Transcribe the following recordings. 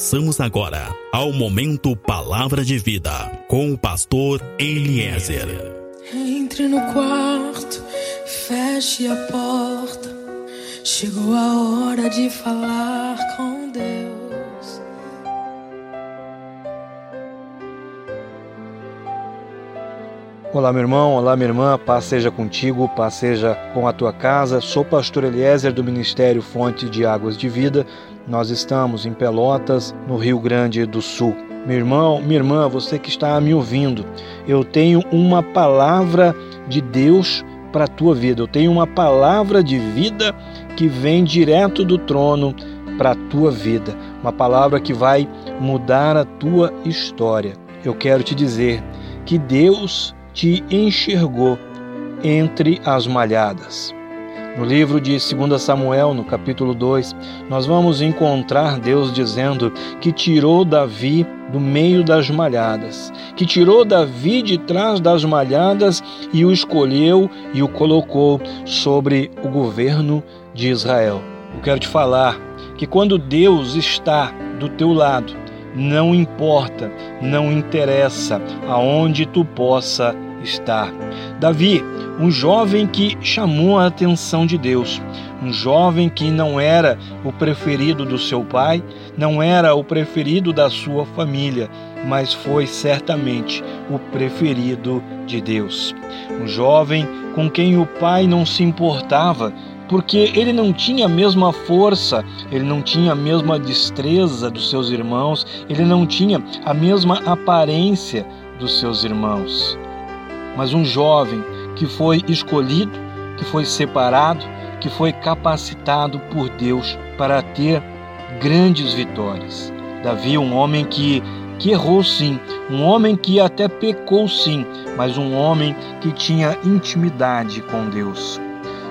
Passamos agora ao momento Palavra de Vida com o pastor Eliezer. Entre no quarto, feche a porta. Chegou a hora de falar com Deus. Olá, meu irmão, olá, minha irmã, paz seja contigo, paz seja com a tua casa. Sou pastor Eliezer do Ministério Fonte de Águas de Vida. Nós estamos em Pelotas, no Rio Grande do Sul. Meu irmão, minha irmã, você que está me ouvindo, eu tenho uma palavra de Deus para a tua vida. Eu tenho uma palavra de vida que vem direto do trono para a tua vida. Uma palavra que vai mudar a tua história. Eu quero te dizer que Deus te enxergou entre as malhadas. No livro de 2 Samuel, no capítulo 2, nós vamos encontrar Deus dizendo que tirou Davi do meio das malhadas, que tirou Davi de trás das malhadas e o escolheu e o colocou sobre o governo de Israel. Eu quero te falar que quando Deus está do teu lado, não importa, não interessa aonde tu possa estar. Davi, um jovem que chamou a atenção de Deus, um jovem que não era o preferido do seu pai, não era o preferido da sua família, mas foi certamente o preferido de Deus. Um jovem com quem o pai não se importava, porque ele não tinha a mesma força, ele não tinha a mesma destreza dos seus irmãos, ele não tinha a mesma aparência dos seus irmãos. Mas um jovem que foi escolhido, que foi separado, que foi capacitado por Deus para ter grandes vitórias. Davi, um homem que, que errou sim, um homem que até pecou sim, mas um homem que tinha intimidade com Deus.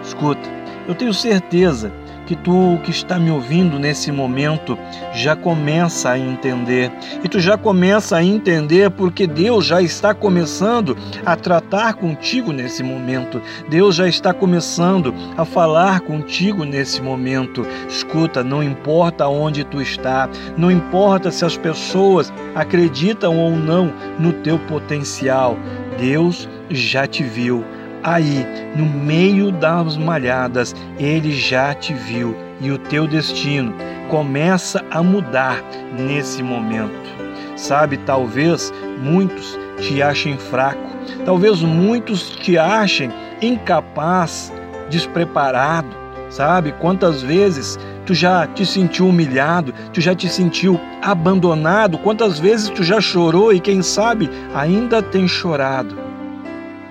Escuta, eu tenho certeza que tu que está me ouvindo nesse momento já começa a entender. E tu já começa a entender porque Deus já está começando a tratar contigo nesse momento. Deus já está começando a falar contigo nesse momento. Escuta, não importa onde tu está, não importa se as pessoas acreditam ou não no teu potencial. Deus já te viu aí, no meio das malhadas, ele já te viu e o teu destino começa a mudar nesse momento. Sabe, talvez muitos te achem fraco, talvez muitos te achem incapaz, despreparado. Sabe quantas vezes tu já te sentiu humilhado, tu já te sentiu abandonado, quantas vezes tu já chorou e quem sabe ainda tem chorado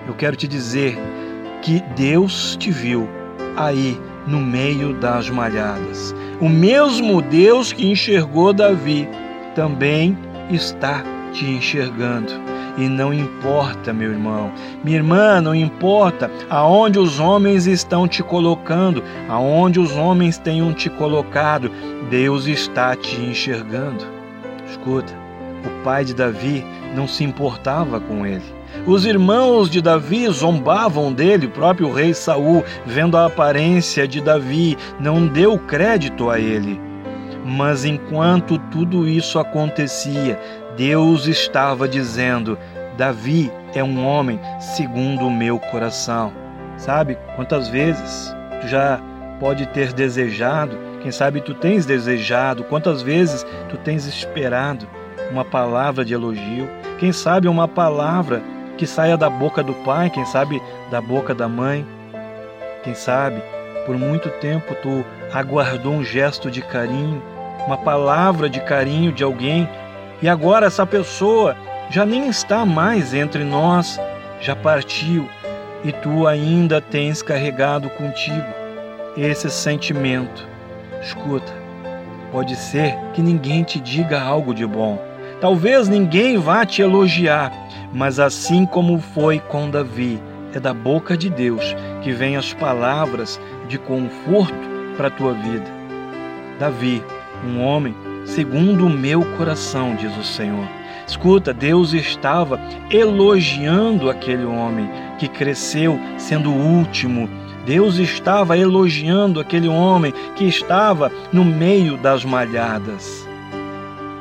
eu quero te dizer que Deus te viu aí no meio das malhadas. O mesmo Deus que enxergou Davi também está te enxergando. E não importa, meu irmão, minha irmã, não importa aonde os homens estão te colocando, aonde os homens tenham te colocado, Deus está te enxergando. Escuta, o pai de Davi não se importava com ele. Os irmãos de Davi zombavam dele, o próprio rei Saul, vendo a aparência de Davi, não deu crédito a ele. Mas enquanto tudo isso acontecia, Deus estava dizendo: Davi é um homem segundo o meu coração. Sabe quantas vezes tu já pode ter desejado, quem sabe tu tens desejado, quantas vezes tu tens esperado uma palavra de elogio, quem sabe uma palavra que saia da boca do pai, quem sabe da boca da mãe. Quem sabe por muito tempo tu aguardou um gesto de carinho, uma palavra de carinho de alguém, e agora essa pessoa já nem está mais entre nós, já partiu, e tu ainda tens carregado contigo esse sentimento. Escuta, pode ser que ninguém te diga algo de bom. Talvez ninguém vá te elogiar, mas assim como foi com Davi, é da boca de Deus que vêm as palavras de conforto para a tua vida. Davi, um homem segundo o meu coração, diz o Senhor. Escuta, Deus estava elogiando aquele homem que cresceu sendo o último. Deus estava elogiando aquele homem que estava no meio das malhadas.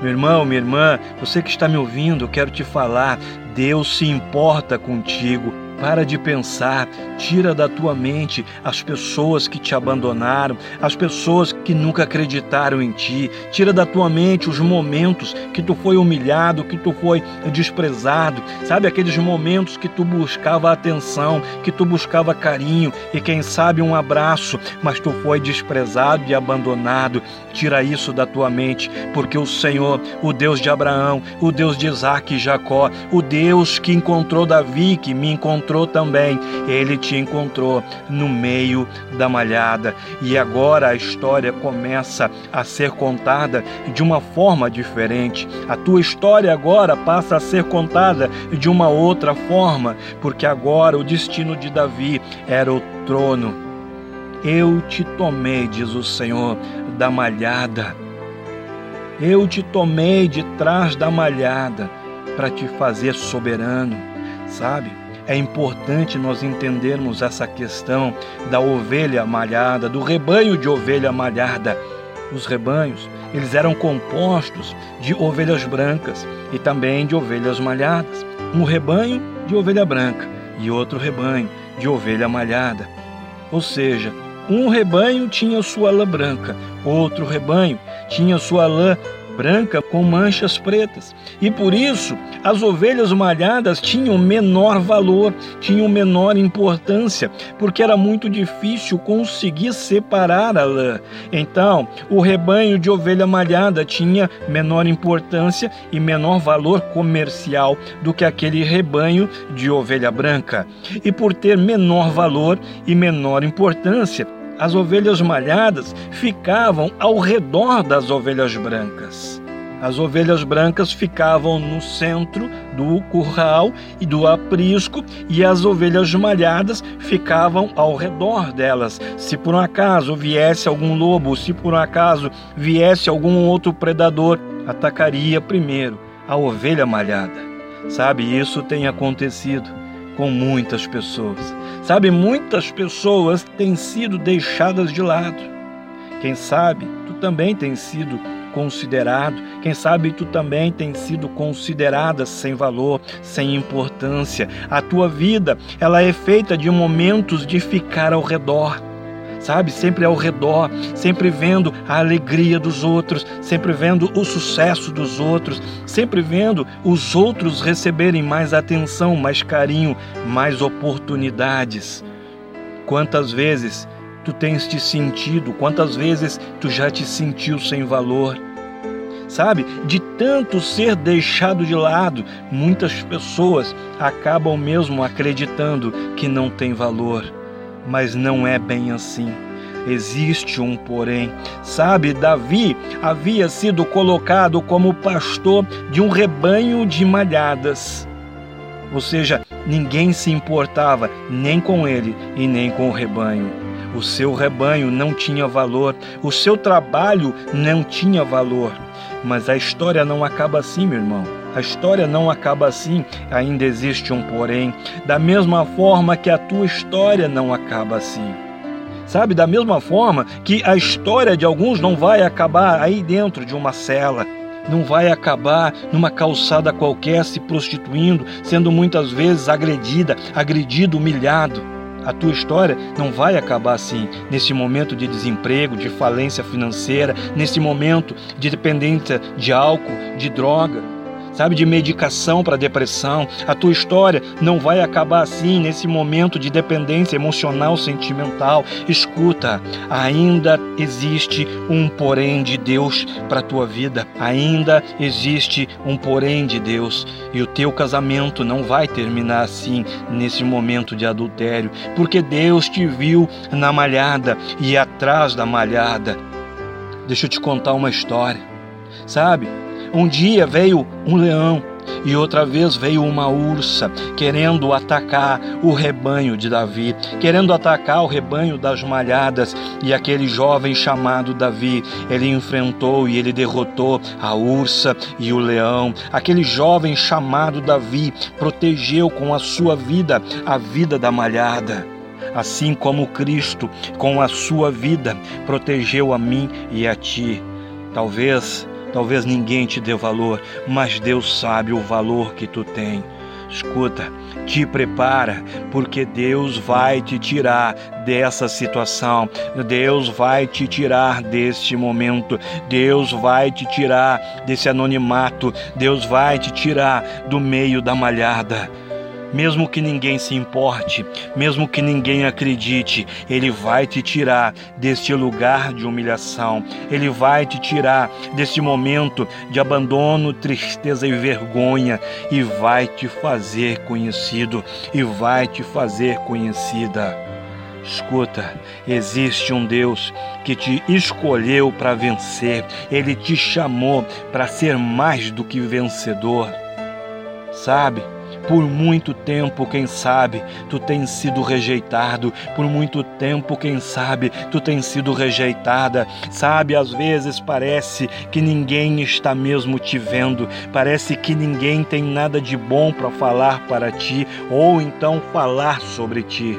Meu irmão, minha irmã, você que está me ouvindo, eu quero te falar: Deus se importa contigo. Para de pensar, tira da tua mente as pessoas que te abandonaram, as pessoas que nunca acreditaram em ti. Tira da tua mente os momentos que tu foi humilhado, que tu foi desprezado. Sabe aqueles momentos que tu buscava atenção, que tu buscava carinho e quem sabe um abraço, mas tu foi desprezado e abandonado. Tira isso da tua mente, porque o Senhor, o Deus de Abraão, o Deus de Isaac e Jacó, o Deus que encontrou Davi, que me encontrou encontrou também, ele te encontrou no meio da malhada. E agora a história começa a ser contada de uma forma diferente. A tua história agora passa a ser contada de uma outra forma, porque agora o destino de Davi era o trono. Eu te tomei, diz o Senhor, da malhada. Eu te tomei de trás da malhada para te fazer soberano, sabe? É importante nós entendermos essa questão da ovelha malhada, do rebanho de ovelha malhada. Os rebanhos, eles eram compostos de ovelhas brancas e também de ovelhas malhadas. Um rebanho de ovelha branca e outro rebanho de ovelha malhada. Ou seja, um rebanho tinha sua lã branca, outro rebanho tinha sua lã branca com manchas pretas. E por isso as ovelhas malhadas tinham menor valor, tinham menor importância, porque era muito difícil conseguir separar a lã. Então, o rebanho de ovelha malhada tinha menor importância e menor valor comercial do que aquele rebanho de ovelha branca. E por ter menor valor e menor importância, as ovelhas malhadas ficavam ao redor das ovelhas brancas. As ovelhas brancas ficavam no centro do curral e do aprisco, e as ovelhas malhadas ficavam ao redor delas. Se por um acaso viesse algum lobo, se por um acaso viesse algum outro predador, atacaria primeiro a ovelha malhada. Sabe, isso tem acontecido com muitas pessoas. Sabe, muitas pessoas têm sido deixadas de lado. Quem sabe tu também tens sido considerado, quem sabe tu também tens sido considerada sem valor, sem importância. A tua vida, ela é feita de momentos de ficar ao redor sabe? Sempre ao redor, sempre vendo a alegria dos outros, sempre vendo o sucesso dos outros, sempre vendo os outros receberem mais atenção, mais carinho, mais oportunidades. Quantas vezes tu tens te sentido, quantas vezes tu já te sentiu sem valor? Sabe, de tanto ser deixado de lado, muitas pessoas acabam mesmo acreditando que não tem valor mas não é bem assim. Existe um porém. Sabe, Davi havia sido colocado como pastor de um rebanho de malhadas. Ou seja, ninguém se importava nem com ele e nem com o rebanho. O seu rebanho não tinha valor, o seu trabalho não tinha valor. Mas a história não acaba assim, meu irmão. A história não acaba assim, ainda existe um porém, da mesma forma que a tua história não acaba assim. Sabe, da mesma forma que a história de alguns não vai acabar aí dentro de uma cela, não vai acabar numa calçada qualquer se prostituindo, sendo muitas vezes agredida, agredido, humilhado. A tua história não vai acabar assim, nesse momento de desemprego, de falência financeira, nesse momento de dependência de álcool, de droga sabe, de medicação para depressão. A tua história não vai acabar assim nesse momento de dependência emocional, sentimental. Escuta, ainda existe um porém de Deus para tua vida. Ainda existe um porém de Deus e o teu casamento não vai terminar assim nesse momento de adultério, porque Deus te viu na malhada e atrás da malhada. Deixa eu te contar uma história. Sabe? Um dia veio um leão e outra vez veio uma ursa querendo atacar o rebanho de Davi, querendo atacar o rebanho das malhadas. E aquele jovem chamado Davi, ele enfrentou e ele derrotou a ursa e o leão. Aquele jovem chamado Davi protegeu com a sua vida a vida da malhada. Assim como Cristo, com a sua vida, protegeu a mim e a ti. Talvez talvez ninguém te dê valor, mas Deus sabe o valor que tu tem. Escuta, te prepara, porque Deus vai te tirar dessa situação, Deus vai te tirar deste momento, Deus vai te tirar desse anonimato, Deus vai te tirar do meio da malhada mesmo que ninguém se importe, mesmo que ninguém acredite, Ele vai te tirar deste lugar de humilhação, Ele vai te tirar deste momento de abandono, tristeza e vergonha e vai te fazer conhecido e vai te fazer conhecida. Escuta, existe um Deus que te escolheu para vencer, ele te chamou para ser mais do que vencedor. Sabe? Por muito tempo, quem sabe, tu tens sido rejeitado. Por muito tempo, quem sabe, tu tens sido rejeitada. Sabe, às vezes parece que ninguém está mesmo te vendo. Parece que ninguém tem nada de bom para falar para ti ou então falar sobre ti.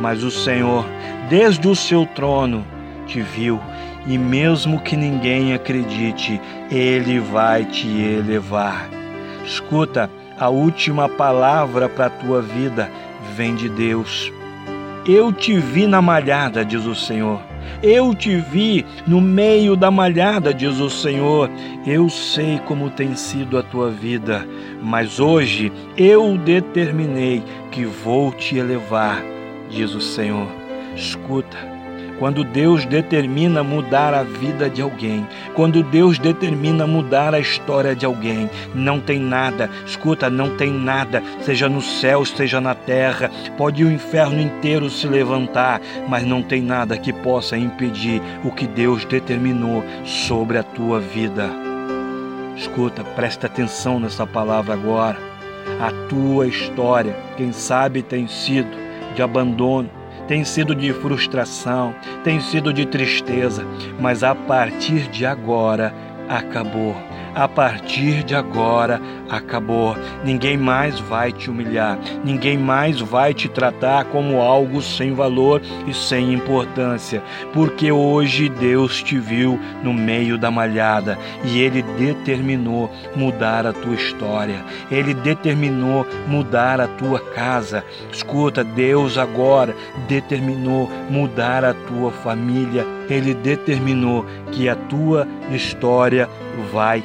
Mas o Senhor, desde o seu trono, te viu e mesmo que ninguém acredite, ele vai te elevar. Escuta, a última palavra para a tua vida vem de Deus. Eu te vi na malhada, diz o Senhor. Eu te vi no meio da malhada, diz o Senhor. Eu sei como tem sido a tua vida, mas hoje eu determinei que vou te elevar, diz o Senhor. Escuta, quando Deus determina mudar a vida de alguém, quando Deus determina mudar a história de alguém, não tem nada, escuta, não tem nada, seja no céu, seja na terra, pode o inferno inteiro se levantar, mas não tem nada que possa impedir o que Deus determinou sobre a tua vida. Escuta, presta atenção nessa palavra agora. A tua história, quem sabe, tem sido de abandono, tem sido de frustração, tem sido de tristeza, mas a partir de agora acabou a partir de agora acabou. Ninguém mais vai te humilhar, ninguém mais vai te tratar como algo sem valor e sem importância, porque hoje Deus te viu no meio da malhada e Ele determinou mudar a tua história, Ele determinou mudar a tua casa. Escuta, Deus agora determinou mudar a tua família, Ele determinou que a tua história vai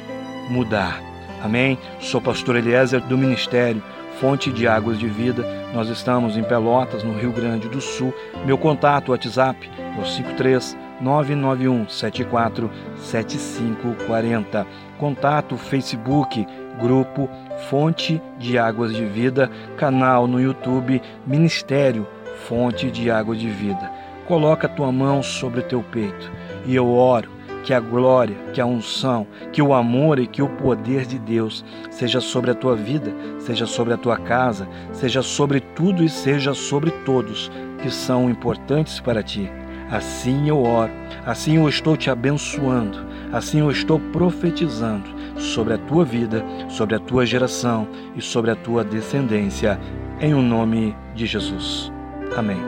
mudar. Amém? Sou pastor Eliezer do Ministério Fonte de Águas de Vida. Nós estamos em Pelotas, no Rio Grande do Sul. Meu contato WhatsApp é o 53 991 74 7540. Contato Facebook, grupo Fonte de Águas de Vida, canal no YouTube Ministério Fonte de Águas de Vida. Coloca a tua mão sobre o teu peito e eu oro que a glória, que a unção, que o amor e que o poder de Deus seja sobre a tua vida, seja sobre a tua casa, seja sobre tudo e seja sobre todos que são importantes para ti. Assim eu oro, assim eu estou te abençoando, assim eu estou profetizando sobre a tua vida, sobre a tua geração e sobre a tua descendência, em o nome de Jesus. Amém.